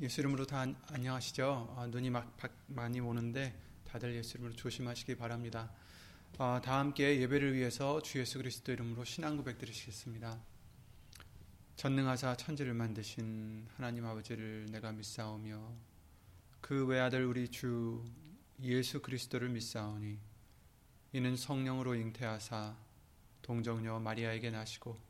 예수 이름으로 다 안녕하시죠? 아, 눈이 막 많이 오는데 다들 예수 이름으로 조심하시기 바랍니다. 아, 다 함께 예배를 위해서 주 예수 그리스도 이름으로 신앙 고백 드리시겠습니다. 전능하사 천지를 만드신 하나님 아버지를 내가 믿사오며 그 외아들 우리 주 예수 그리스도를 믿사오니 이는 성령으로 잉태하사 동정녀 마리아에게 나시고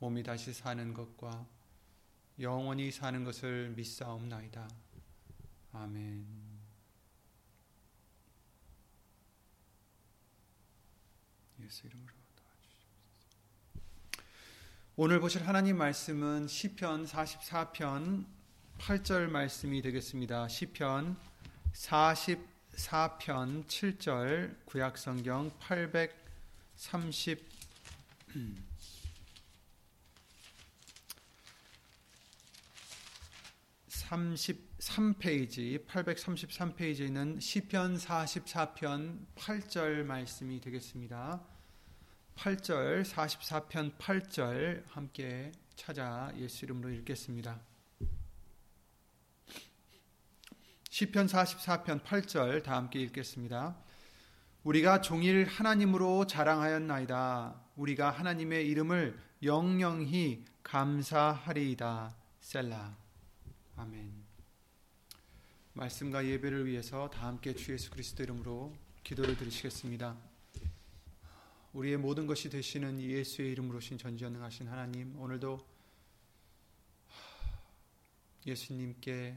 몸이 다시 사는 것과 영원히 사는 것을 믿사옵나이다. 아멘. 예수 이름으로 오늘 보실 하나님 말씀은 시편 44편 8절 말씀이 되겠습니다. 시편 44편 7절 구약 성경 830 33페이지 833페이지에 있는 시편 44편 8절 말씀이 되겠습니다. 8절 44편 8절 함께 찾아 예수 이름으로 읽겠습니다. 시편 44편 8절 다 함께 읽겠습니다. 우리가 종일 하나님으로 자랑하였나이다. 우리가 하나님의 이름을 영영히 감사하리이다. 셀라. 아멘. 말씀과 예배를 위해서 다 함께 주 예수 그리스도 이름으로 기도를 드리시겠습니다. 우리의 모든 것이 되시는 예수의 이름으로 신 전지전능하신 하나님, 오늘도 예수님께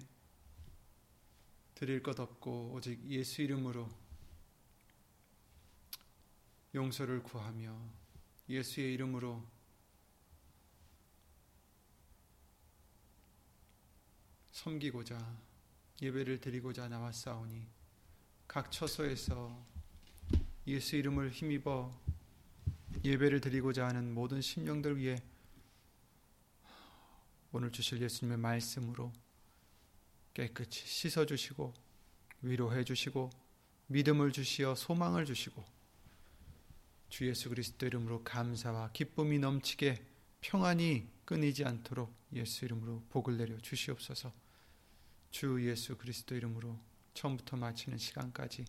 드릴 것 없고 오직 예수 이름으로 용서를 구하며 예수의 이름으로 섬기고자 예배를 드리고자 나왔사오니 각 처소에서 예수 이름을 힘입어 예배를 드리고자 하는 모든 심령들 위해 오늘 주실 예수님의 말씀으로 깨끗이 씻어 주시고 위로해 주시고 믿음을 주시어 소망을 주시고 주 예수 그리스도 이름으로 감사와 기쁨이 넘치게 평안이 끊이지 않도록 예수 이름으로 복을 내려 주시옵소서. 주 예수 그리스도 이름으로 처음부터 마치는 시간까지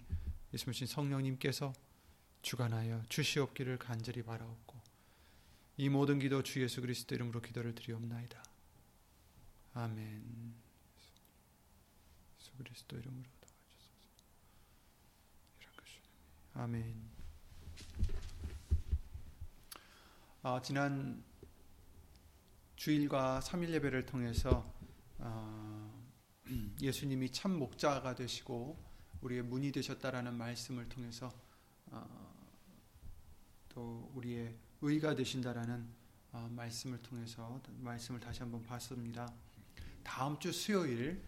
예수님 성령님께서 주관하여 주시옵기를 간절히 바라옵고 이 모든 기도 주 예수 그리스도 이름으로 기도를 드리옵나이다. 아멘. 예수 그리스도 이름으로. 아멘. 아, 지난 주일과 3일 예배를 통해서 어, 예수님이 참 목자가 되시고 우리의 문이 되셨다라는 말씀을 통해서 어, 또 우리의 의가 되신다라는 어, 말씀을 통해서 말씀을 다시 한번 봤습니다. 다음 주 수요일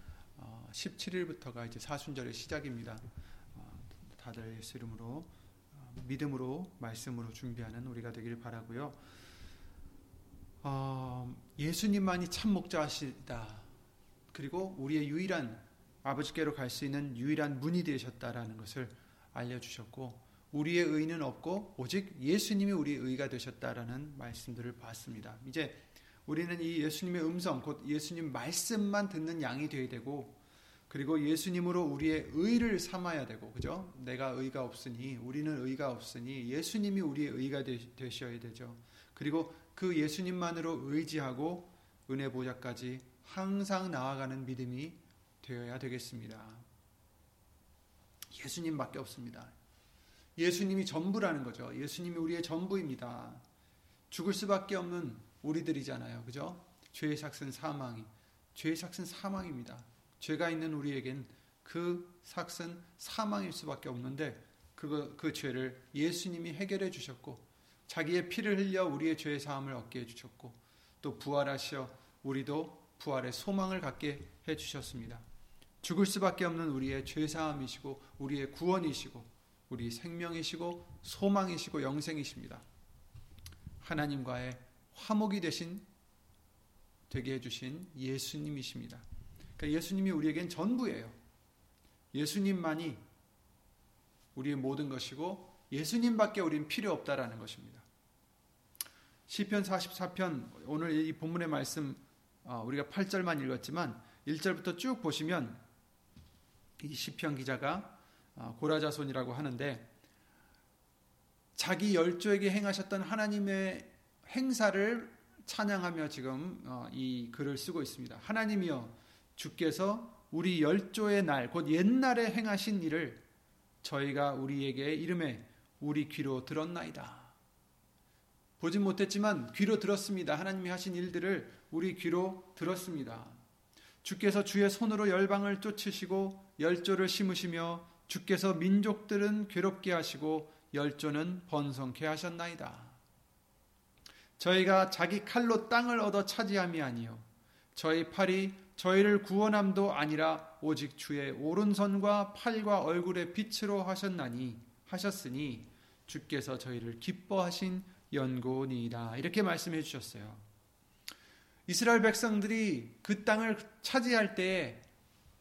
17일부터가 이제 사순절의 시작입니다. 다들 예수 이름으로 믿음으로 말씀으로 준비하는 우리가 되길 바라고요. 어, 예수님만이 참 목자시다. 그리고 우리의 유일한 아버지께로 갈 수 있는 유일한 문이 되셨다라는 것을 알려주셨고 우리의 의는 없고 오직 예수님이 우리의 의가 되셨다라는 말씀들을 봤습니다. 이제 우리는 이 예수님의 음성 곧 예수님 말씀만 듣는 양이 되어야 되고 그리고 예수님으로 우리의 의를 삼아야 되고 그죠? 내가 의가 없으니 우리는 의가 없으니 예수님이 우리의 의가 되셔야 되죠. 그리고 그 예수님만으로 의지하고 은혜 보좌까지 항상 나아가는 믿음이 되어야 되겠습니다. 예수님밖에 없습니다. 예수님이 전부라는 거죠. 예수님이 우리의 전부입니다. 죽을 수밖에 없는 우리들이잖아요. 그죠? 죄의 삭은 사망이 죄의 삭은 사망입니다. 죄가 있는 우리에겐 그 삭은 사망일 수밖에 없는데 그, 그 죄를 예수님이 해결해 주셨고 자기의 피를 흘려 우리의 죄의 사함을 얻게 해 주셨고 또 부활하셔 우리도 부활의 소망을 갖게 해 주셨습니다. 죽을 수밖에 없는 우리의 죄사함이시고 우리의 구원이시고 우리 생명이시고 소망이시고 영생이십니다. 하나님과의 화목이 되신 되게 해 주신 예수님이십니다. 그러니까 예수님이 우리에겐 전부예요. 예수님만이 우리의 모든 것이고 예수님밖에 우린 필요 없다라는 것입니다. 시편 44편 오늘 이 본문의 말씀 어, 우리가 8절만 읽었지만 1절부터 쭉 보시면 이 시편 기자가 어, 고라자손이라고 하는데 자기 열조에게 행하셨던 하나님의 행사를 찬양하며 지금 어, 이 글을 쓰고 있습니다. 하나님이여 주께서 우리 열조의 날, 곧 옛날에 행하신 일을 저희가 우리에게 이름에 우리 귀로 들었나이다. 보진 못했지만 귀로 들었습니다. 하나님이 하신 일들을 우리 귀로 들었습니다. 주께서 주의 손으로 열방을 쫓으시고 열조를 심으시며 주께서 민족들은 괴롭게 하시고 열조는 번성케 하셨나이다. 저희가 자기 칼로 땅을 얻어 차지함이 아니요 저희 팔이 저희를 구원함도 아니라 오직 주의 오른손과 팔과 얼굴의 빛으로 하셨나니 하셨으니 주께서 저희를 기뻐하신 연고니이다. 이렇게 말씀해 주셨어요. 이스라엘 백성들이 그 땅을 차지할 때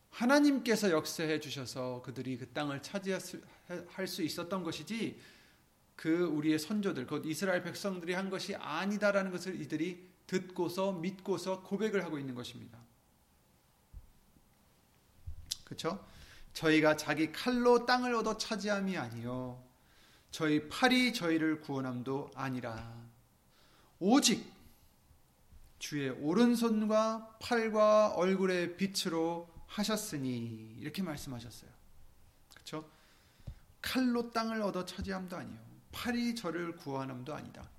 하나님께서 역사해 주셔서 그들이 그 땅을 차지할 수 있었던 것이지 그 우리의 선조들 곧 이스라엘 백성들이 한 것이 아니다라는 것을 이들이 듣고서 믿고서 고백을 하고 있는 것입니다. 그렇죠? 저희가 자기 칼로 땅을 얻어 차지함이 아니요 저희 팔이 저희를 구원함도 아니라 오직 주의 오른손과 팔과 얼굴의 빛으로 하셨으니 이렇게 말씀하셨어요. 그렇죠? 칼로 땅을 얻어 차지함도 아니요 팔이 저를 구원함도 아니다.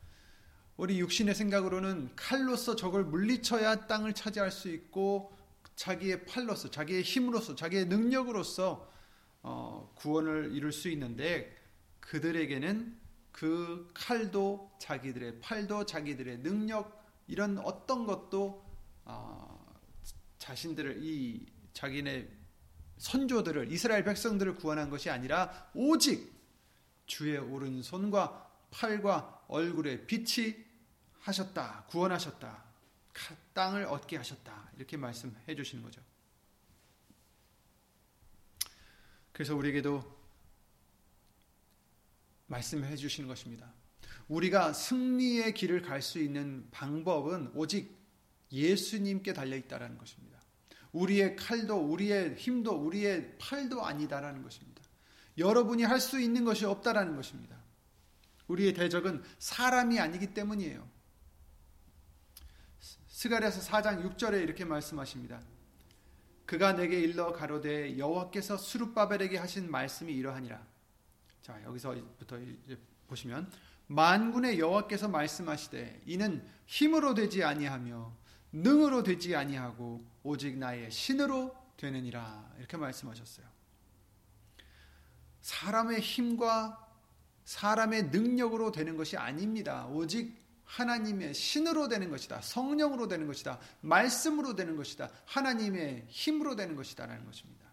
우리 육신의 생각으로는 칼로서 적을 물리쳐야 땅을 차지할 수 있고 자기의 팔로서, 자기의 힘으로서, 자기의 능력으로서 어, 구원을 이룰 수 있는데 그들에게는 그 칼도 자기들의 팔도 자기들의 능력 이런 어떤 것도 어, 자신들을 이 자기네 선조들을 이스라엘 백성들을 구원한 것이 아니라 오직 주의 오른손과 팔과 얼굴에 빛이 하셨다 구원하셨다 땅을 얻게 하셨다. 이렇게 말씀해 주시는 거죠. 그래서 우리에게도 말씀해 주시는 것입니다. 우리가 승리의 길을 갈 수 있는 방법은 오직 예수님께 달려 있다라는 것입니다. 우리의 칼도 우리의 힘도 우리의 팔도 아니다라는 것입니다. 여러분이 할 수 있는 것이 없다라는 것입니다. 우리의 대적은 사람이 아니기 때문이에요. 스가랴서 4장 6절에 이렇게 말씀하십니다. 그가 내게 일러 가로되 여호와께서 수룹바벨에게 하신 말씀이 이러하니라. 자, 여기서부터 보시면 만군의 여호와께서 말씀하시되 이는 힘으로 되지 아니하며 능으로 되지 아니하고 오직 나의 신으로 되느니라. 이렇게 말씀하셨어요. 사람의 힘과 사람의 능력으로 되는 것이 아닙니다. 오직 하나님의 신으로 되는 것이다. 성령으로 되는 것이다. 말씀으로 되는 것이다. 하나님의 힘으로 되는 것이다라는 것입니다.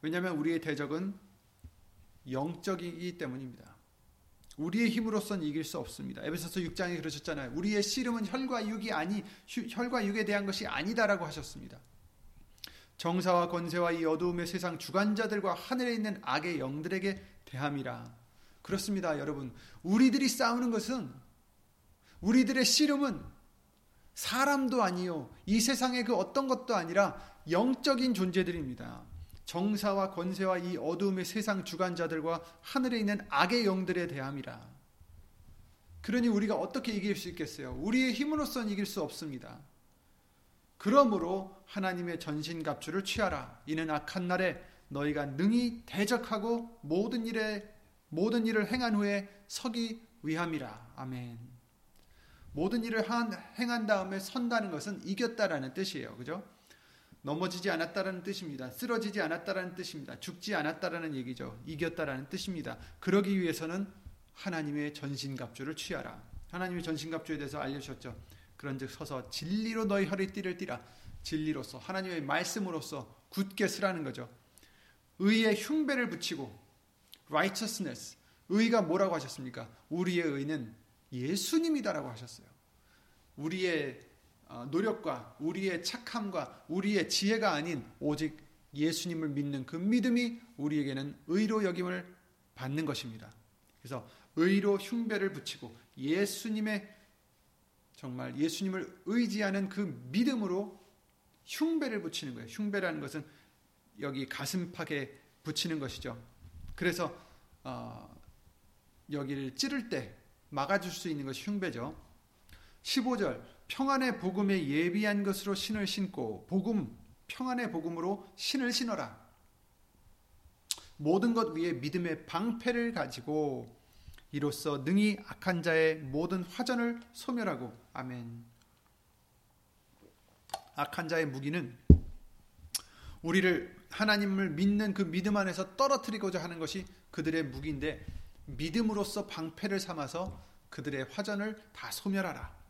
왜냐하면 우리의 대적은 영적이기 때문입니다. 우리의 힘으로선 이길 수 없습니다. 에베소서 6장에 그러셨잖아요. 우리의 씨름은 혈과 육이 아니 혈과 육에 대한 것이 아니다라고 하셨습니다. 정사와 권세와 이 어두움의 세상 주관자들과 하늘에 있는 악의 영들에게 대함이라. 그렇습니다, 여러분. 우리들이 싸우는 것은 우리들의 씨름은 사람도 아니요. 이 세상의 그 어떤 것도 아니라 영적인 존재들입니다. 정사와 권세와 이 어두움의 세상 주관자들과 하늘에 있는 악의 영들에 대함이라. 그러니 우리가 어떻게 이길 수 있겠어요? 우리의 힘으로선 이길 수 없습니다. 그러므로 하나님의 전신갑주를 취하라. 이는 악한 날에 너희가 능히 대적하고 모든 일에 모든 일을 행한 후에 서기 위함이라. 아멘. 모든 일을 한, 행한 다음에 선다는 것은 이겼다라는 뜻이에요. 그죠? 넘어지지 않았다라는 뜻입니다. 쓰러지지 않았다라는 뜻입니다. 죽지 않았다라는 얘기죠. 이겼다라는 뜻입니다. 그러기 위해서는 하나님의 전신갑주를 취하라. 하나님의 전신갑주에 대해서 알려주셨죠. 그런즉 서서 진리로 너희 허리띠를 띠라. 진리로서 하나님의 말씀으로서 굳게 서라는 거죠. 의의 흉배를 붙이고 righteousness 의가 뭐라고 하셨습니까? 우리의 의는 예수님이다라고 하셨어요. 우리의 어, 노력과 우리의 착함과 우리의 지혜가 아닌 오직 예수님을 믿는 그 믿음이 우리에게는 의로 여김을 받는 것입니다. 그래서 의로 흉배를 붙이고 예수님의 정말 예수님을 의지하는 그 믿음으로 흉배를 붙이는 거예요. 흉배라는 것은 여기 가슴팍에 붙이는 것이죠. 그래서 어, 여기를 찌를 때 막아줄 수 있는 것이 흉배죠. 15절 평안의 복음에 예비한 것으로 신을 신고 복음 평안의 복음으로 신을 신어라. 모든 것 위에 믿음의 방패를 가지고 이로써 능히 악한 자의 모든 화전을 소멸하고 아멘. 악한 자의 무기는 우리를 하나님을 믿는 그 믿음 안에서 떨어뜨리고자 하는 것이 그들의 무기인데 믿음으로써 방패를 삼아서 그들의 화전을 다 소멸하라.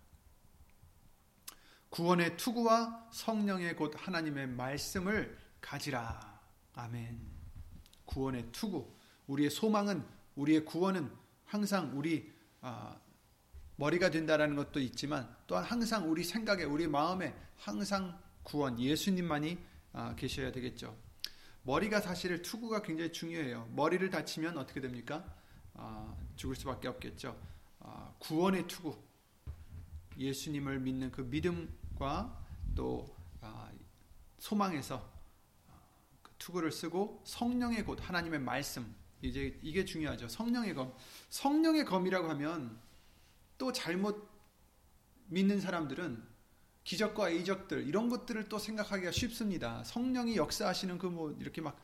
구원의 투구와 성령의 곧 하나님의 말씀을 가지라. 아멘. 구원의 투구. 우리의 소망은 우리의 구원은 항상 우리 아, 머리가 된다라는 것도 있지만 또한 항상 우리 생각에 우리 마음에 항상 구원 예수님만이 아, 계셔야 되겠죠. 머리가 사실 투구가 굉장히 중요해요. 머리를 다치면 어떻게 됩니까? 아, 죽을 수밖에 없겠죠. 아, 구원의 투구, 예수님을 믿는 그 믿음과 또 아, 소망에서 아, 그 투구를 쓰고 성령의 곧 하나님의 말씀 이제 이게 중요하죠. 성령의 검, 성령의 검이라고 하면 또 잘못 믿는 사람들은 기적과 이적들 이런 것들을 또 생각하기가 쉽습니다. 성령이 역사하시는 그 뭐 이렇게 막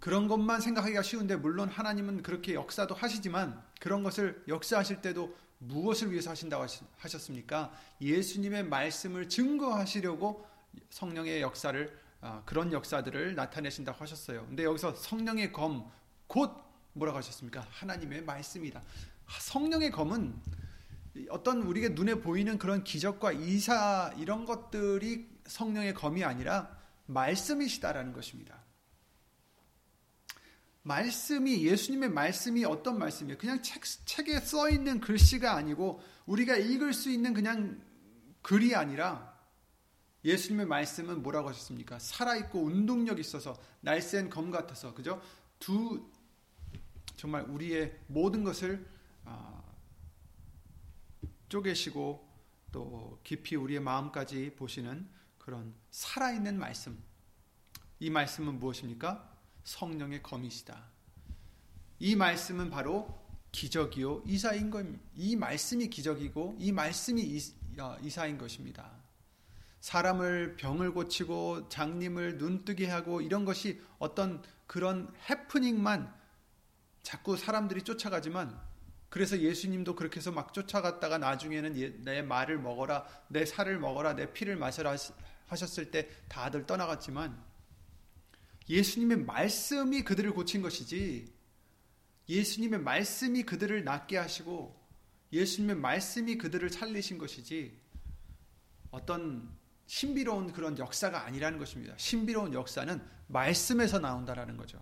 그런 것만 생각하기가 쉬운데 물론 하나님은 그렇게 역사도 하시지만 그런 것을 역사하실 때도 무엇을 위해서 하신다고 하셨습니까? 예수님의 말씀을 증거하시려고 성령의 역사를 아, 그런 역사들을 나타내신다고 하셨어요. 근데 여기서 성령의 검 곧 뭐라고 하셨습니까? 하나님의 말씀이다. 성령의 검은 어떤 우리가 눈에 보이는 그런 기적과 이사 이런 것들이 성령의 검이 아니라 말씀이시다라는 것입니다. 말씀이 예수님의 말씀이 어떤 말씀이에요? 그냥 책, 책에 써 있는 글씨가 아니고 우리가 읽을 수 있는 그냥 글이 아니라 예수님의 말씀은 뭐라고 하셨습니까? 살아 있고 운동력 있어서 날쌘 검 같아서 그죠? 두 정말 우리의 모든 것을 어, 쪼개시고 또 깊이 우리의 마음까지 보시는 그런 살아있는 말씀. 이 말씀은 무엇입니까? 성령의 검이시다. 이 말씀은 바로 기적이요 이사인 겁니다. 이 말씀이 기적이고 이 말씀이 어, 이사인 것입니다. 사람을 병을 고치고 장님을 눈뜨게 하고 이런 것이 어떤 그런 해프닝만 자꾸 사람들이 쫓아가지만 그래서 예수님도 그렇게 해서 막 쫓아갔다가 나중에는 예, 내 말을 먹어라, 내 살을 먹어라, 내 피를 마셔라 하셨을 때 다들 떠나갔지만 예수님의 말씀이 그들을 고친 것이지 예수님의 말씀이 그들을 낫게 하시고 예수님의 말씀이 그들을 살리신 것이지 어떤 신비로운 그런 역사가 아니라는 것입니다. 신비로운 역사는 말씀에서 나온다라는 거죠.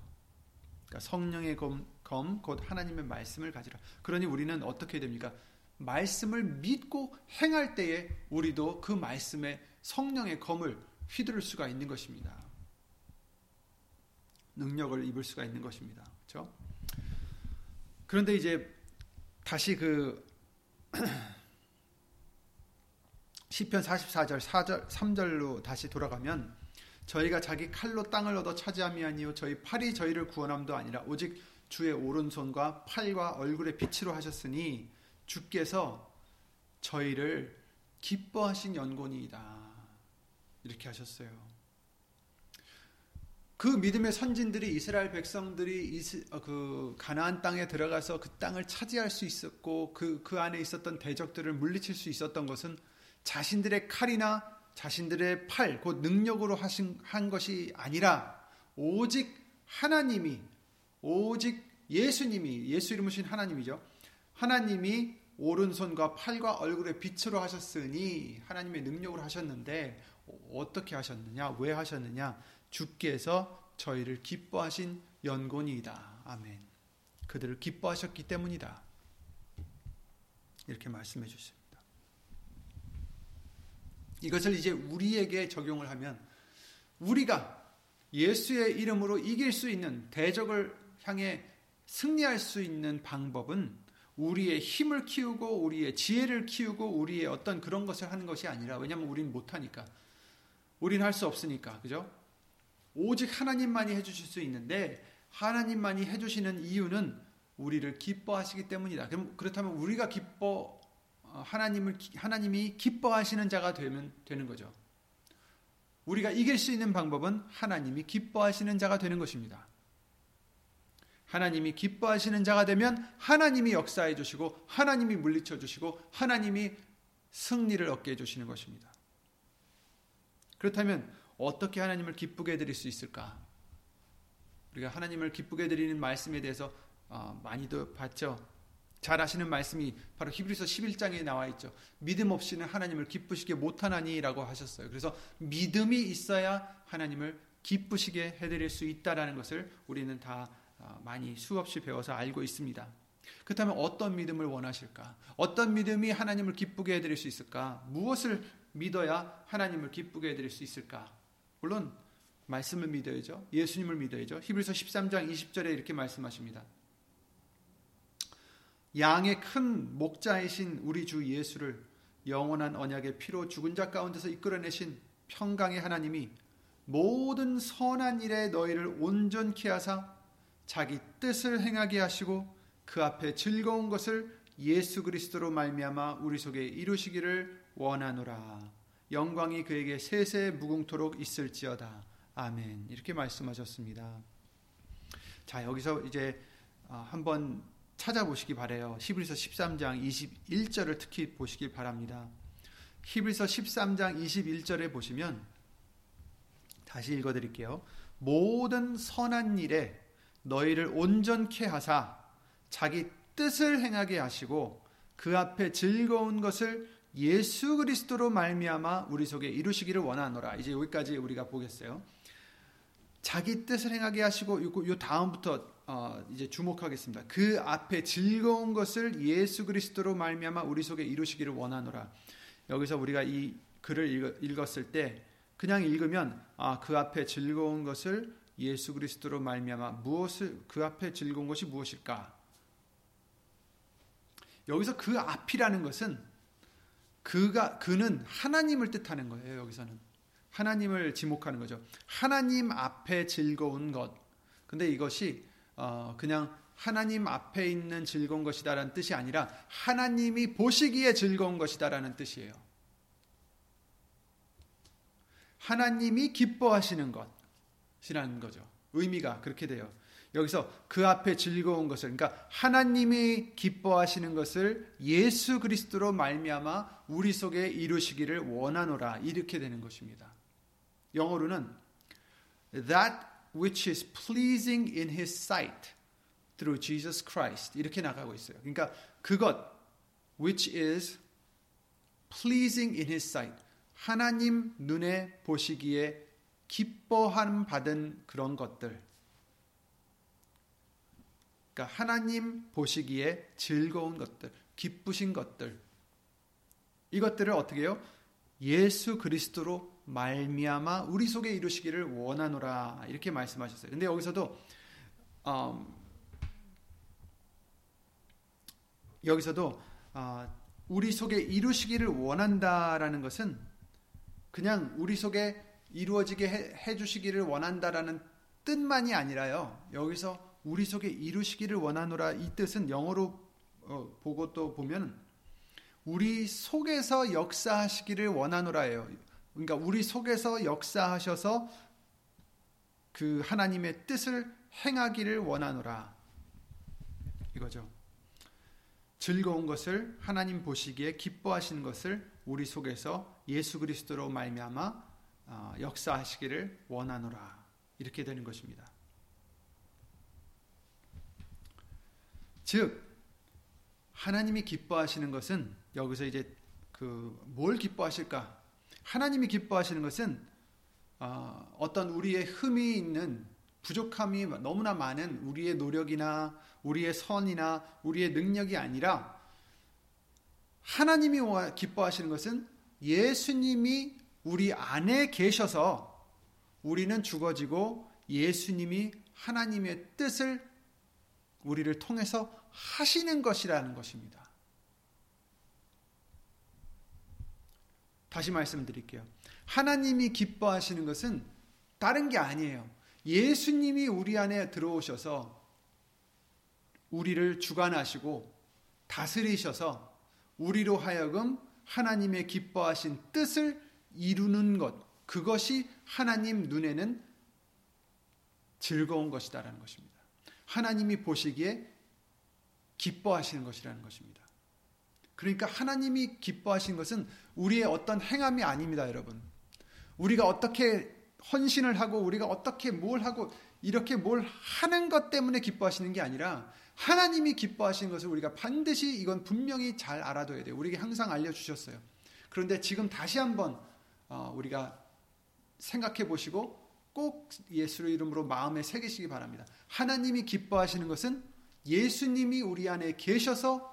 그러니까 성령의 검, 검, 곧 하나님의 말씀을 가지라. 그러니 우리는 어떻게 됩니까? 말씀을 믿고 행할 때에 우리도 그 말씀의 성령의 검을 휘두를 수가 있는 것입니다. 능력을 입을 수가 있는 것입니다. 그렇죠? 그런데 이제 다시 그 시편 44절 4절 3절로 다시 돌아가면 저희가 자기 칼로 땅을 얻어 차지함이 아니요 저희 팔이 저희를 구원함도 아니라 오직 주의 오른손과 팔과 얼굴의 빛으로 하셨으니 주께서 저희를 기뻐하신 연곤이다. 이렇게 하셨어요. 그 믿음의 선진들이 이스라엘 백성들이 어, 그 가나안 땅에 들어가서 그 땅을 차지할 수 있었고 그, 그 안에 있었던 대적들을 물리칠 수 있었던 것은 자신들의 칼이나 자신들의 팔, 곧 능력으로 하신, 한 것이 아니라 오직 하나님이, 오직 예수님이, 예수 이름으신 하나님이죠. 하나님이 오른손과 팔과 얼굴에 빛으로 하셨으니 하나님의 능력으로 하셨는데 어떻게 하셨느냐? 왜 하셨느냐? 주께서 저희를 기뻐하신 연곤이다. 아멘. 그들을 기뻐하셨기 때문이다. 이렇게 말씀해 주십니다. 이것을 이제 우리에게 적용을 하면 우리가 예수의 이름으로 이길 수 있는 대적을 향해 승리할 수 있는 방법은 우리의 힘을 키우고 우리의 지혜를 키우고 우리의 어떤 그런 것을 하는 것이 아니라 왜냐하면 우리는 못하니까 우리는 할 수 없으니까 그죠? 오직 하나님만이 해 주실 수 있는데 하나님만이 해 주시는 이유는 우리를 기뻐하시기 때문이다. 그럼 그렇다면 우리가 기뻐 어, 하나님을 하나님이 기뻐하시는 자가 되면 되는 거죠. 우리가 이길 수 있는 방법은 하나님이 기뻐하시는 자가 되는 것입니다. 하나님이 기뻐하시는 자가 되면 하나님이 역사해 주시고 하나님이 물리쳐 주시고 하나님이 승리를 얻게 해 주시는 것입니다. 그렇다면 어떻게 하나님을 기쁘게 드릴 수 있을까? 우리가 하나님을 기쁘게 드리는 말씀에 대해서 어, 많이도 봤죠. 잘 아시는 말씀이 바로 히브리서 11장에 나와 있죠. 믿음 없이는 하나님을 기쁘시게 못하나니라고 하셨어요. 그래서 믿음이 있어야 하나님을 기쁘시게 해드릴 수 있다라는 것을 우리는 다 어, 많이 수없이 배워서 알고 있습니다. 그렇다면 어떤 믿음을 원하실까? 어떤 믿음이 하나님을 기쁘게 해드릴 수 있을까? 무엇을 믿어야 하나님을 기쁘게 해드릴 수 있을까? 물론 말씀을 믿어야죠. 예수님을 믿어야죠. 히브리서 13장 20절에 이렇게 말씀하십니다. 양의 큰 목자이신 우리 주 예수를 영원한 언약의 피로 죽은 자 가운데서 이끌어내신 평강의 하나님이 모든 선한 일에 너희를 온전케 하사 자기 뜻을 행하게 하시고 그 앞에 즐거운 것을 예수 그리스도로 말미암아 우리 속에 이루시기를 원하노라. 영광이 그에게 세세 무궁토록 있을지어다. 아멘. 이렇게 말씀하셨습니다. 자, 여기서 이제 어, 한번 찾아보시기 바래요. 히브리서 13장 21절을 특히 보시길 바랍니다. 히브리서 13장 21절에 보시면 다시 읽어 드릴게요. 모든 선한 일에 너희를 온전케 하사 자기 뜻을 행하게 하시고 그 앞에 즐거운 것을 예수 그리스도로 말미암아 우리 속에 이루시기를 원하노라. 이제 여기까지 우리가 보겠어요. 자기 뜻을 행하게 하시고 요 다음부터 어 이제 주목하겠습니다. 그 앞에 즐거운 것을 예수 그리스도로 말미암아 우리 속에 이루시기를 원하노라. 여기서 우리가 이 글을 읽었을 때 그냥 읽으면 아, 그 앞에 즐거운 것을 예수 그리스도로 말미암아 무엇을 그 앞에 즐거운 것이 무엇일까? 여기서 그 앞이라는 것은 그가 그는 하나님을 뜻하는 거예요. 여기서는 하나님을 지목하는 거죠. 하나님 앞에 즐거운 것. 근데 이것이 어 그냥 하나님 앞에 있는 즐거운 것이다라는 뜻이 아니라 하나님이 보시기에 즐거운 것이다라는 뜻이에요. 하나님이 기뻐하시는 것이라는 거죠. 의미가 그렇게 돼요. 여기서 그 앞에 즐거운 것을 그러니까 하나님이 기뻐하시는 것을 예수 그리스도로 말미암아 우리 속에 이루시기를 원하노라 이렇게 되는 것입니다. 영어로는 that which is pleasing in his sight through Jesus Christ 이렇게 나가고 있어요. 그러니까 그것 which is pleasing in his sight 하나님 눈에 보시기에 기뻐함 받은 그런 것들 그러니까 하나님 보시기에 즐거운 것들, 기쁘신 것들 이것들을 어떻게 해요? 예수 그리스도로 말미암아 우리 속에 이루시기를 원하노라 이렇게 말씀하셨어요. 근데 여기서도 음, 여기서도 어, 우리 속에 이루시기를 원한다라는 것은 그냥 우리 속에 이루어지게 해, 해 주시기를 원한다라는 뜻만이 아니라요. 여기서 우리 속에 이루시기를 원하노라 이 뜻은 영어로 어, 보고 또 보면 우리 속에서 역사하시기를 원하노라예요. 그러니까 우리 속에서 역사하셔서 그 하나님의 뜻을 행하기를 원하노라. 이거죠. 즐거운 것을 하나님 보시기에 기뻐하시는 것을 우리 속에서 예수 그리스도로 말미암아 어, 역사하시기를 원하노라. 이렇게 되는 것입니다. 즉 하나님이 기뻐하시는 것은 여기서 이제 그 뭘 기뻐하실까? 하나님이 기뻐하시는 것은 어, 어떤 우리의 흠이 있는 부족함이 너무나 많은 우리의 노력이나 우리의 선이나 우리의 능력이 아니라 하나님이 기뻐하시는 것은 예수님이 우리 안에 계셔서 우리는 죽어지고 예수님이 하나님의 뜻을 우리를 통해서 하시는 것이라는 것입니다. 다시 말씀드릴게요. 하나님이 기뻐하시는 것은 다른 게 아니에요. 예수님이 우리 안에 들어오셔서 우리를 주관하시고 다스리셔서 우리로 하여금 하나님의 기뻐하신 뜻을 이루는 것, 그것이 하나님 눈에는 즐거운 것이다라는 것입니다. 하나님이 보시기에 기뻐하시는 것이라는 것입니다. 그러니까 하나님이 기뻐하신 것은 우리의 어떤 행함이 아닙니다, 여러분. 우리가 어떻게 헌신을 하고 우리가 어떻게 뭘 하고 이렇게 뭘 하는 것 때문에 기뻐하시는 게 아니라 하나님이 기뻐하시는 것을 우리가 반드시 이건 분명히 잘 알아둬야 돼요. 우리에게 항상 알려주셨어요. 그런데 지금 다시 한번 어, 우리가 생각해 보시고 꼭 예수의 이름으로 마음에 새기시기 바랍니다. 하나님이 기뻐하시는 것은 예수님이 우리 안에 계셔서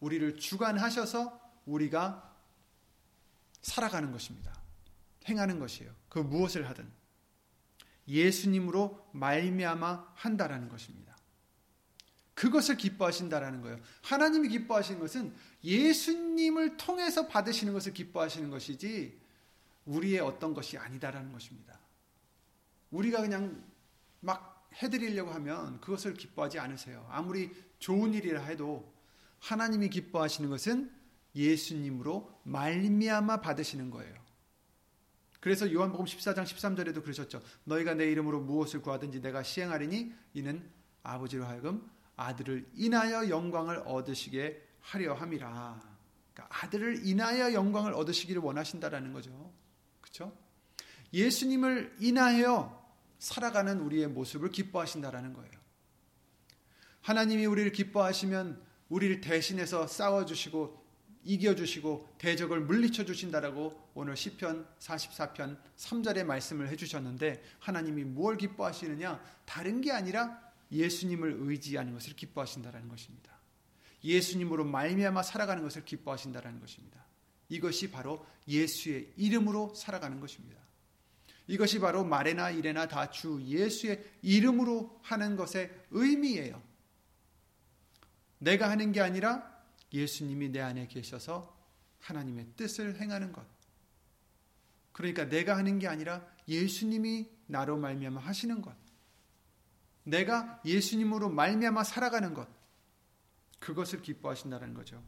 우리를 주관하셔서 우리가 살아가는 것입니다. 행하는 것이에요. 그 무엇을 하든 예수님으로 말미암아 한다라는 것입니다. 그것을 기뻐하신다라는 거예요. 하나님이 기뻐하시는 것은 예수님을 통해서 받으시는 것을 기뻐하시는 것이지 우리의 어떤 것이 아니다라는 것입니다. 우리가 그냥 막 해드리려고 하면 그것을 기뻐하지 않으세요. 아무리 좋은 일이라 해도 하나님이 기뻐하시는 것은 예수님으로 말미암아 받으시는 거예요. 그래서 요한복음 14장 13절에도 그러셨죠. 너희가 내 이름으로 무엇을 구하든지 내가 시행하리니 이는 아버지로 하여금 아들을 인하여 영광을 얻으시게 하려 함이라. 그러니까 아들을 인하여 영광을 얻으시기를 원하신다라는 거죠. 그렇죠? 예수님을 인하여 살아가는 우리의 모습을 기뻐하신다라는 거예요. 하나님이 우리를 기뻐하시면 우리를 대신해서 싸워 주시고 이겨 주시고 대적을 물리쳐 주신다라고 오늘 시편 44편 3절에 말씀을 해 주셨는데 하나님이 뭘 기뻐하시느냐? 다른 게 아니라 예수님을 의지하는 것을 기뻐하신다라는 것입니다. 예수님으로 말미암아 살아가는 것을 기뻐하신다라는 것입니다. 이것이 바로 예수의 이름으로 살아가는 것입니다. 이것이 바로 말에나 일에나 다 주 예수의 이름으로 하는 것의 의미예요. 내가 하는 게 아니라 예수님이 내 안에 계셔서 하나님의 뜻을 행하는 것. 그러니까 내가 하는 게 아니라 예수님이 나로 말미암아 하시는 것. 내가 예수님으로 말미암아 살아가는 것. 그것을 기뻐하신다는 거죠.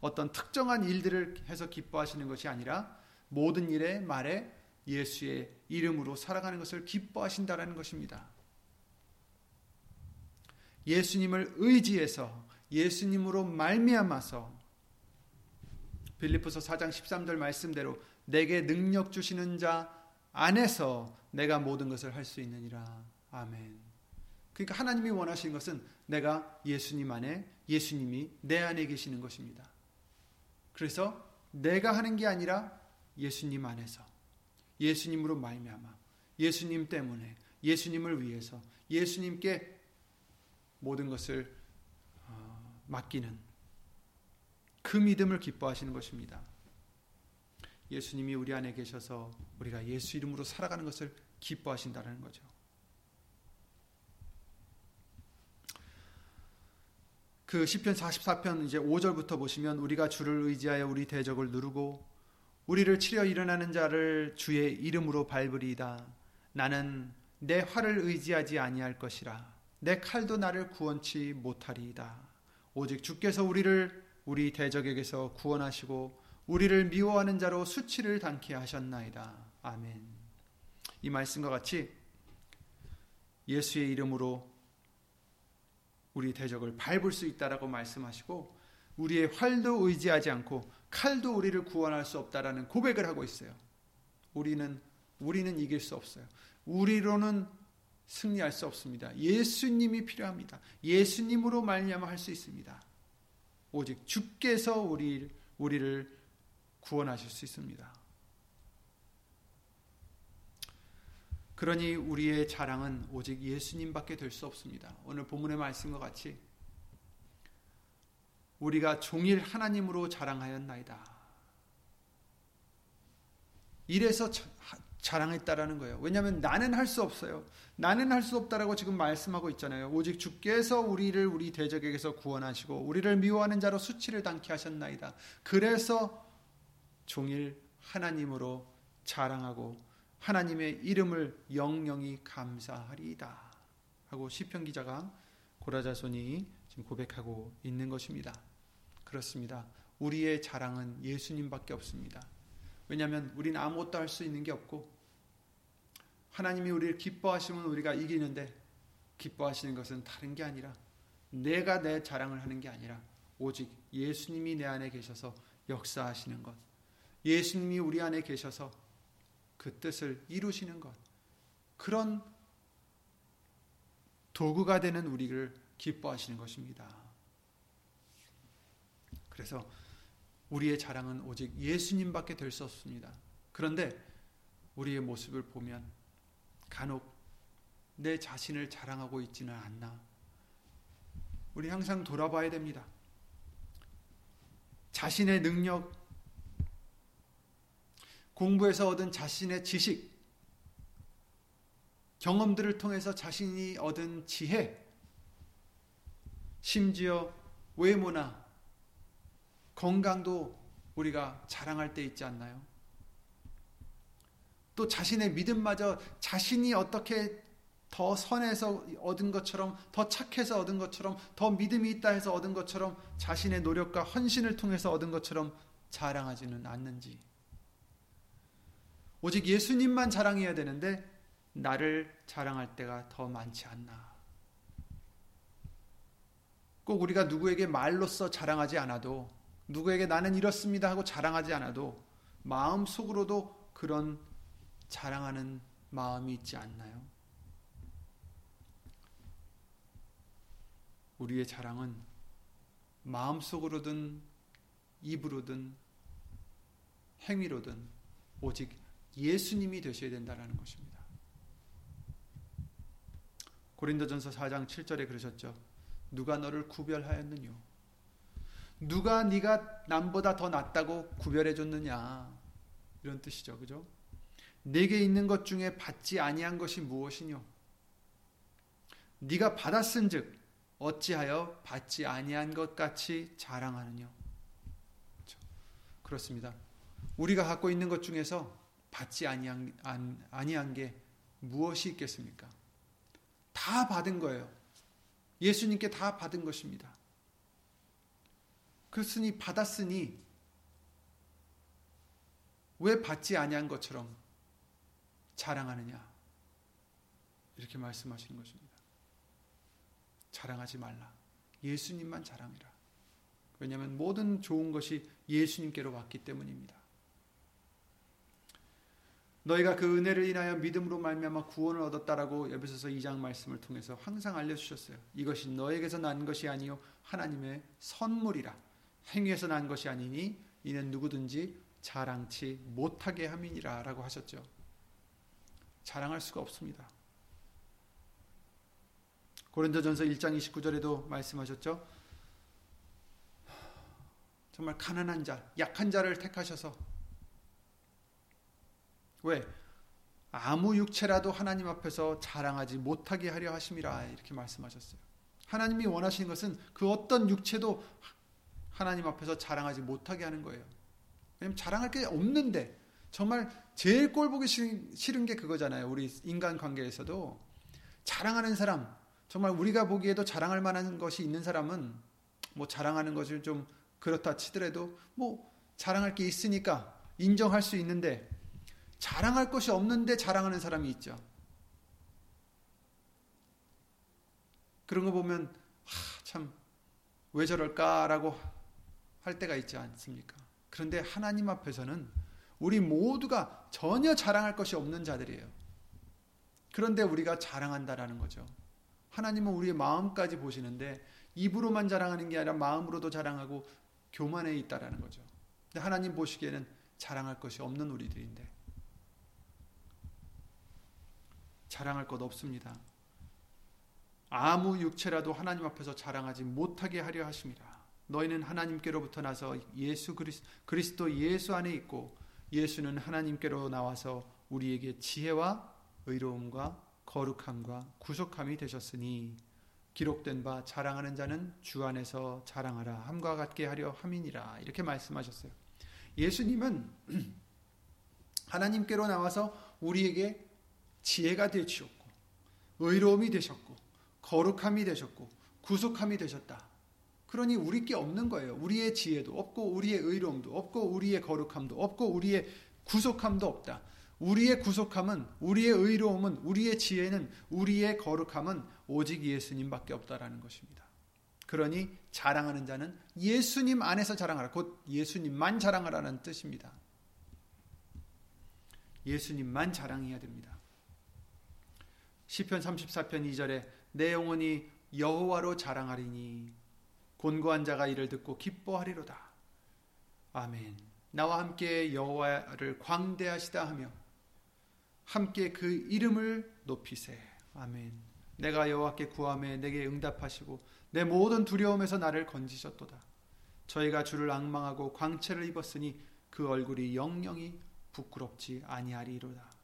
어떤 특정한 일들을 해서 기뻐하시는 것이 아니라 모든 일에 말에 예수의 이름으로 살아가는 것을 기뻐하신다라는 것입니다. 예수님을 의지해서 예수님으로 말미암아서 빌립보서 4장 13절 말씀대로 내게 능력 주시는 자 안에서 내가 모든 것을 할 수 있느니라. 아멘. 그러니까 하나님이 원하시는 것은 내가 예수님 안에 예수님이 내 안에 계시는 것입니다. 그래서 내가 하는 게 아니라 예수님 안에서 예수님으로 말미암아 예수님 때문에 예수님을 위해서 예수님께 모든 것을 어, 맡기는 그 믿음을 기뻐하시는 것입니다. 예수님이 우리 안에 계셔서 우리가 예수 이름으로 살아가는 것을 기뻐하신다는 거죠. 그 시편 44편 이제 5절부터 보시면 우리가 주를 의지하여 우리 대적을 누르고 우리를 치려 일어나는 자를 주의 이름으로 밟으리이다. 나는 내 활을 의지하지 아니할 것이라. 내 칼도 나를 구원치 못하리이다. 오직 주께서 우리를 우리 대적에게서 구원하시고 우리를 미워하는 자로 수치를 당케 하셨나이다. 아멘. 이 말씀과 같이 예수의 이름으로 우리 대적을 밟을 수 있다라고 말씀하시고 우리의 활도 의지하지 않고 칼도 우리를 구원할 수 없다라는 고백을 하고 있어요. 우리는 우리는 이길 수 없어요. 우리로는 승리할 수 없습니다. 예수님이 필요합니다. 예수님으로 말미암아 할 수 있습니다. 오직 주께서 우리, 우리를 구원하실 수 있습니다. 그러니 우리의 자랑은 오직 예수님밖에 될 수 없습니다. 오늘 본문의 말씀과 같이 우리가 종일 하나님으로 자랑하였나이다. 이래서 자랑했다라는 거예요. 왜냐하면 나는 할 수 없어요. 나는 할 수 없다라고 지금 말씀하고 있잖아요. 오직 주께서 우리를 우리 대적에게서 구원하시고 우리를 미워하는 자로 수치를 당케 하셨나이다. 그래서 종일 하나님으로 자랑하고 하나님의 이름을 영영히 감사하리이다. 하고 시편 기자가 고라자손이 지금 고백하고 있는 것입니다. 그렇습니다. 우리의 자랑은 예수님밖에 없습니다. 왜냐하면 우리는 아무것도 할 수 있는 게 없고 하나님이 우리를 기뻐하시면 우리가 이기는데 기뻐하시는 것은 다른 게 아니라 내가 내 자랑을 하는 게 아니라 오직 예수님이 내 안에 계셔서 역사하시는 것. 예수님이 우리 안에 계셔서 그 뜻을 이루시는 것. 그런 도구가 되는 우리를 기뻐하시는 것입니다. 그래서 우리의 자랑은 오직 예수님밖에 될 수 없습니다. 그런데 우리의 모습을 보면 간혹 내 자신을 자랑하고 있지는 않나. 우리 항상 돌아봐야 됩니다. 자신의 능력, 공부에서 얻은 자신의 지식, 경험들을 통해서 자신이 얻은 지혜, 심지어 외모나 건강도 우리가 자랑할 때 있지 않나요? 또 자신의 믿음마저 자신이 어떻게 더 선해서 얻은 것처럼 더 착해서 얻은 것처럼 더 믿음이 있다 해서 얻은 것처럼 자신의 노력과 헌신을 통해서 얻은 것처럼 자랑하지는 않는지 오직 예수님만 자랑해야 되는데 나를 자랑할 때가 더 많지 않나 꼭 우리가 누구에게 말로써 자랑하지 않아도 누구에게 나는 이렇습니다 하고 자랑하지 않아도 마음 속으로도 그런 자랑하는 마음이 있지 않나요? 우리의 자랑은 마음 속으로든 입으로든 행위로든 오직 예수님이 되셔야 된다는 것입니다. 고린도전서 4장 7절에 그러셨죠. 누가 너를 구별하였느뇨? 누가 네가 남보다 더 낫다고 구별해 줬느냐 이런 뜻이죠. 그죠? 내게 있는 것 중에 받지 아니한 것이 무엇이뇨? 네가 받았은즉 어찌하여 받지 아니한 것 같이 자랑하느냐? 그렇죠? 그렇습니다. 우리가 갖고 있는 것 중에서 받지 아니한, 아니한 게 무엇이 있겠습니까? 다 받은 거예요. 예수님께 다 받은 것입니다. 그랬으니 받았으니 왜 받지 아니한 것처럼 자랑하느냐 이렇게 말씀하시는 것입니다. 자랑하지 말라. 예수님만 자랑해라. 왜냐하면 모든 좋은 것이 예수님께로 왔기 때문입니다. 너희가 그 은혜를 인하여 믿음으로 말미암아 구원을 얻었다라고 에베소서 2장 말씀을 통해서 항상 알려주셨어요. 이것이 너에게서 난 것이 아니요 하나님의 선물이라. 행위에서 난 것이 아니니 이는 누구든지 자랑치 못하게 함이니라 라고 하셨죠. 자랑할 수가 없습니다. 고린도전서 1장 29절에도 말씀하셨죠. 정말 가난한 자, 약한 자를 택하셔서 왜 아무 육체라도 하나님 앞에서 자랑하지 못하게 하려 하심이라 이렇게 말씀하셨어요. 하나님이 원하시는 것은 그 어떤 육체도 하나님 앞에서 자랑하지 못하게 하는 거예요. 왜냐면 자랑할 게 없는데 정말 제일 꼴 보기 싫은 게 그거잖아요. 우리 인간 관계에서도 자랑하는 사람, 정말 우리가 보기에도 자랑할 만한 것이 있는 사람은 뭐 자랑하는 것을 좀 그렇다 치더라도 뭐 자랑할 게 있으니까 인정할 수 있는데 자랑할 것이 없는데 자랑하는 사람이 있죠. 그런 거 보면 참왜 저럴까라고 할 때가 있지 않습니까? 그런데 하나님 앞에서는 우리 모두가 전혀 자랑할 것이 없는 자들이에요. 그런데 우리가 자랑한다라는 거죠. 하나님은 우리의 마음까지 보시는데 입으로만 자랑하는 게 아니라 마음으로도 자랑하고 교만해 있다라는 거죠. 근데 하나님 보시기에는 자랑할 것이 없는 우리들인데 자랑할 것 없습니다. 아무 육체라도 하나님 앞에서 자랑하지 못하게 하려 하십니다. 너희는 하나님께로부터 나서 예수 그리스, 도 예수 안에 있고 예수는 하나님께로 나와서 우리에게 지혜와 의로움과 거룩함과 구속함이 되셨으니 기록된 바 자랑하는 자는 주 안에서 자랑하라 함과 같게 하려 함이니라 이렇게 말씀하셨어요. 예수님은 하나님께로 나와서 우리에게 지혜가 되시었고 의로움이 되셨고 거룩함이 되셨고 구속함이 되셨다. 그러니 우리 게 없는 거예요. 우리의 지혜도 없고 우리의 의로움도 없고 우리의 거룩함도 없고 우리의 구속함도 없다. 우리의 구속함은 우리의 의로움은 우리의 지혜는 우리의 거룩함은 오직 예수님밖에 없다라는 것입니다. 그러니 자랑하는 자는 예수님 안에서 자랑하라. 곧 예수님만 자랑하라는 뜻입니다. 예수님만 자랑해야 됩니다. 시편 34편 2절에 내 영혼이 여호와로 자랑하리니 곤고한 자가 이를 듣고 기뻐하리로다. 아멘. 나와 함께 여호와를 광대하시다 하며 함께 그 이름을 높이세. 아멘. 내가 여호와께 구함에 내게 응답하시고 내 모든 두려움에서 나를 건지셨도다. 저희가 주를 악망하고 광채를 입었으니 그 얼굴이 영영이 부끄럽지 아니하리로다.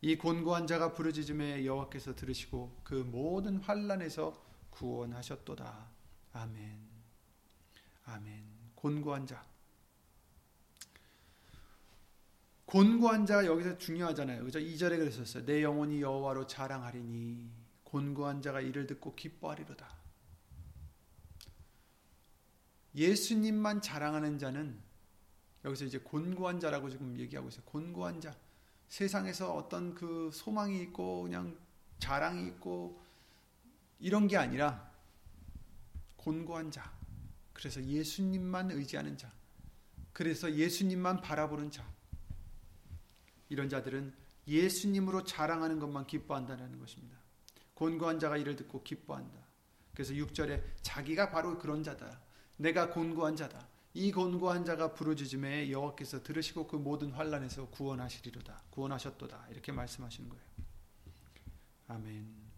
이 곤고한 자가 부르짖음에 여호와께서 들으시고 그 모든 환란에서 구원하셨도다. 아멘. 아멘. 곤고한 자. 곤고한 자 여기서 중요하잖아요. 그죠? 2절에 그랬었어요. 내 영혼이 여호와로 자랑하리니 곤고한 자가 이를 듣고 기뻐하리로다. 예수님만 자랑하는 자는 여기서 이제 곤고한 자라고 지금 얘기하고 있어요. 곤고한 자. 세상에서 어떤 그 소망이 있고 그냥 자랑이 있고 이런 게 아니라 곤고한 자. 그래서 예수님만 의지하는 자. 그래서 예수님만 바라보는 자. 이런 자들은 예수님으로 자랑하는 것만 기뻐한다는 것입니다. 곤고한 자가 이를 듣고 기뻐한다. 그래서 6절에 자기가 바로 그런 자다. 내가 곤고한 자다. 이 곤고한 자가 부르짖음에 여호와께서 들으시고 그 모든 환란에서 구원하시리로다. 구원하셨도다. 이렇게 말씀하시는 거예요. 아멘.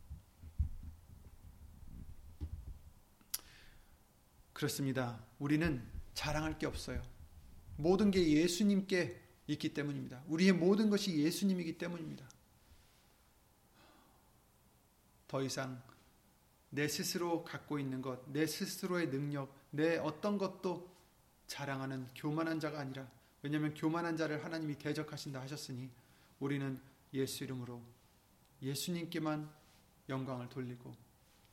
그렇습니다. 우리는 자랑할 게 없어요. 모든 게 예수님께 있기 때문입니다. 우리의 모든 것이 예수님이기 때문입니다. 더 이상 내 스스로 갖고 있는 것, 내 스스로의 능력, 내 어떤 것도 자랑하는 교만한 자가 아니라 왜냐하면 교만한 자를 하나님이 대적하신다 하셨으니 우리는 예수 이름으로 예수님께만 영광을 돌리고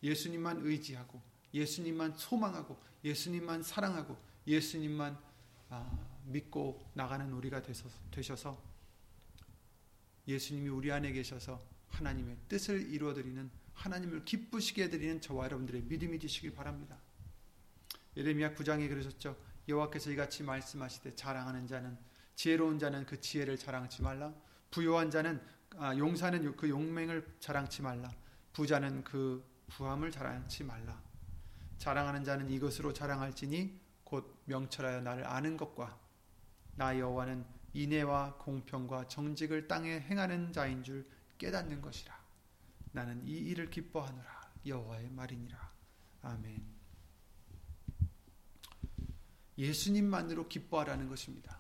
예수님만 의지하고 예수님만 소망하고 예수님만 사랑하고 예수님만 아, 믿고 나가는 우리가 되셔서 예수님이 우리 안에 계셔서 하나님의 뜻을 이루어드리는 하나님을 기쁘시게 해드리는 저와 여러분들의 믿음이 되시길 바랍니다. 예레미야 9장에 그러셨죠. 여호와께서 이같이 말씀하시되 자랑하는 자는 지혜로운 자는 그 지혜를 자랑치 말라. 부요한 자는 아, 용사는 그 용맹을 자랑치 말라. 부자는 그 부함을 자랑치 말라. 자랑하는 자는 이것으로 자랑할지니 곧 명철하여 나를 아는 것과 나 여호와는 인애와 공평과 정직을 땅에 행하는 자인 줄 깨닫는 것이라. 나는 이 일을 기뻐하노라. 여호와의 말이니라. 아멘. 예수님만으로 기뻐하라는 것입니다.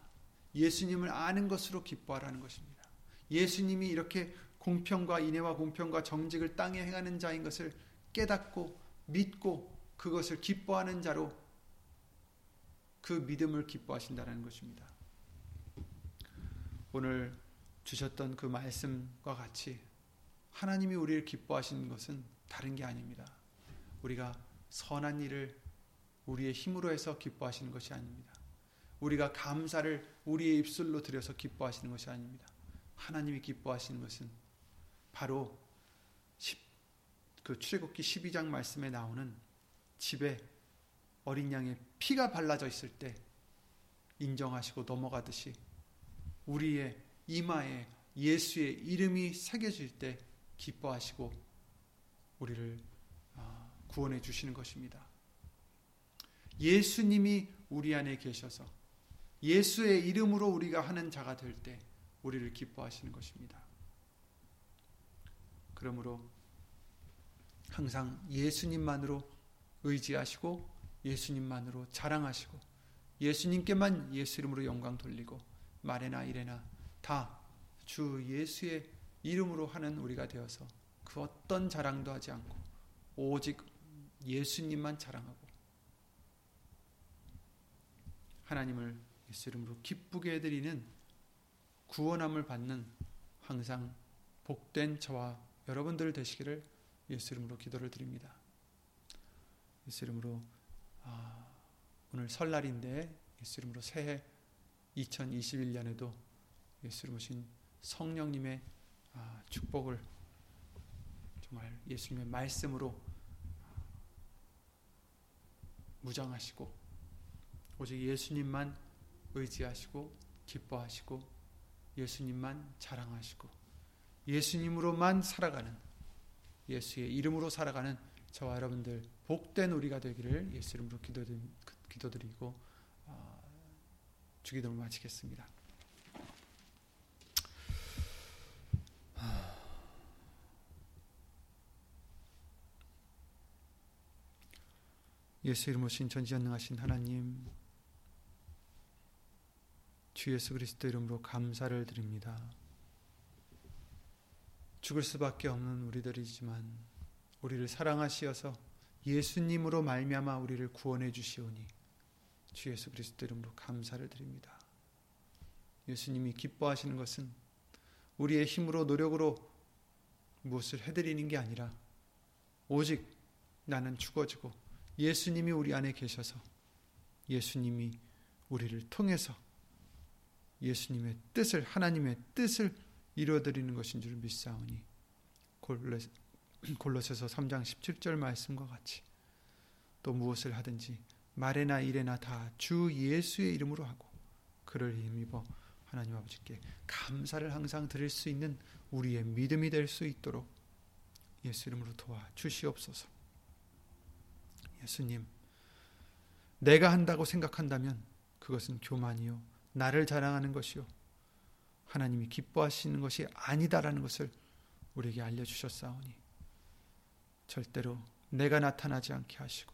예수님을 아는 것으로 기뻐하라는 것입니다. 예수님이 이렇게 공평과 인애와 공평과 정직을 땅에 행하는 자인 것을 깨닫고 믿고 그것을 기뻐하는 자로 그 믿음을 기뻐하신다는 것입니다. 오늘 주셨던 그 말씀과 같이 하나님이 우리를 기뻐하시는 것은 다른 게 아닙니다. 우리가 선한 일을 우리의 힘으로 해서 기뻐하시는 것이 아닙니다. 우리가 감사를 우리의 입술로 들여서 기뻐하시는 것이 아닙니다. 하나님이 기뻐하시는 것은 바로 10, 그 출애굽기 12장 말씀에 나오는 집에 어린 양의 피가 발라져 있을 때 인정하시고 넘어가듯이 우리의 이마에 예수의 이름이 새겨질 때 기뻐하시고 우리를 아, 구원해 주시는 것입니다. 예수님이 우리 안에 계셔서 예수의 이름으로 우리가 하는 자가 될 때 우리를 기뻐하시는 것입니다. 그러므로 항상 예수님만으로 의지하시고 예수님만으로 자랑하시고 예수님께만 예수 이름으로 영광 돌리고 말에나 이래나 다 주 예수의 이름으로 하는 우리가 되어서 그 어떤 자랑도 하지 않고 오직 예수님만 자랑하고 하나님을 예수 이름으로 기쁘게 해드리는 구원함을 받는 항상 복된 저와 여러분들 되시기를 예수 이름으로 기도를 드립니다. 예수 이름으로 아, 오늘 설날인데 예수 이름으로 새해 2021년에도 예수 이름으로 신 성령님의 아, 축복을 정말 예수님의 말씀으로 무장하시고 오직 예수님만 의지하시고 기뻐하시고 예수님만 자랑하시고 예수님으로만 살아가는 예수의 이름으로 살아가는 저와 여러분들 복된 우리가 되기를 예수 이름으로 기도드리고 어, 주기도를 마치겠습니다. 예수 이름으로 신천지전능하신 하나님 주 예수 그리스도 이름으로 감사를 드립니다. 죽을 수밖에 없는 우리들이지만 우리를 사랑하시어서 예수님으로 말미암아 우리를 구원해 주시오니 주 예수 그리스도 이름으로 감사를 드립니다. 예수님이 기뻐하시는 것은 우리의 힘으로 노력으로 무엇을 해드리는 게 아니라 오직 나는 죽어지고 예수님이 우리 안에 계셔서 예수님이 우리를 통해서 예수님의 뜻을 하나님의 뜻을 이루어드리는 것인 줄 믿사오니 골로새 서 3장 17절 말씀과 같이 또 무엇을 하든지 말에나 일에나 다 주 예수의 이름으로 하고 그를 힘입어 하나님 아버지께 감사를 항상 드릴 수 있는 우리의 믿음이 될 수 있도록 예수 이름으로 도와 주시옵소서. 예수님, 내가 한다고 생각한다면 그것은 교만이요. 나를 자랑하는 것이요. 하나님이 기뻐하시는 것이 아니다라는 것을 우리에게 알려 주셨사오니 절대로 내가 나타나지 않게 하시고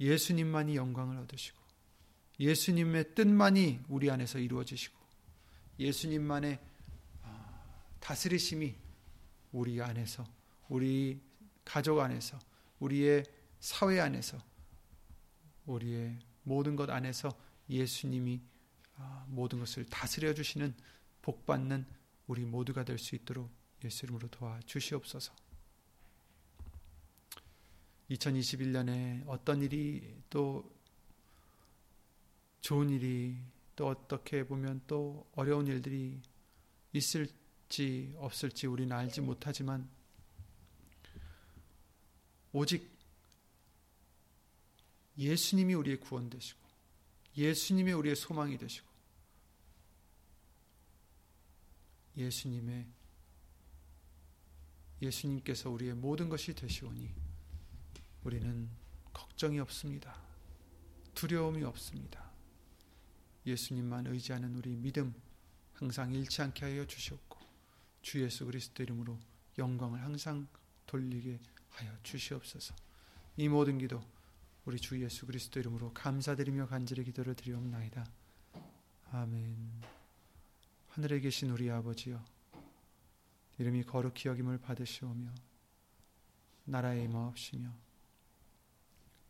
예수님만이 영광을 얻으시고 예수님의 뜻만이 우리 안에서 이루어지시고 예수님만의 아, 다스리심이 우리 안에서 우리 가족 안에서 우리의 사회 안에서 우리의 모든 것 안에서 예수님이 아, 모든 것을 다스려 주시는 복 받는 우리 모두가 될 수 있도록 예수 이름으로 도와 주시옵소서. 2021년에 어떤 일이 또 좋은 일이 또 어떻게 보면 또 어려운 일들이 있을지 없을지 우리는 알지 못하지만 오직 예수님이 우리의 구원 되시고 예수님이 우리의 소망이 되시고 예수님의 예수님께서 우리의 모든 것이 되시오니 우리는 걱정이 없습니다. 두려움이 없습니다. 예수님만 의지하는 우리 믿음 항상 잃지 않게 하여 주시옵고 주 예수 그리스도 이름으로 영광을 항상 돌리게 하여 주시옵소서. 이 모든 기도 우리 주 예수 그리스도 이름으로 감사드리며 간절히 기도를 드리옵나이다. 아멘. 하늘에 계신 우리 아버지여 이름이 거룩히 여김을 받으시오며 나라의 임하옵시며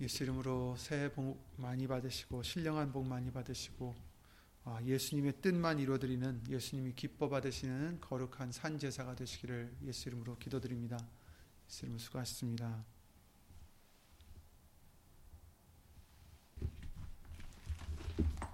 예수 이름으로 새해 복 많이 받으시고 신령한 복 많이 받으시고 아, 예수님의 뜻만 이루어드리는 예수님이 기뻐 받으시는 거룩한 산 제사가 되시기를 예수 이름으로 기도드립니다. 예수 이름으로 수고하셨습니다.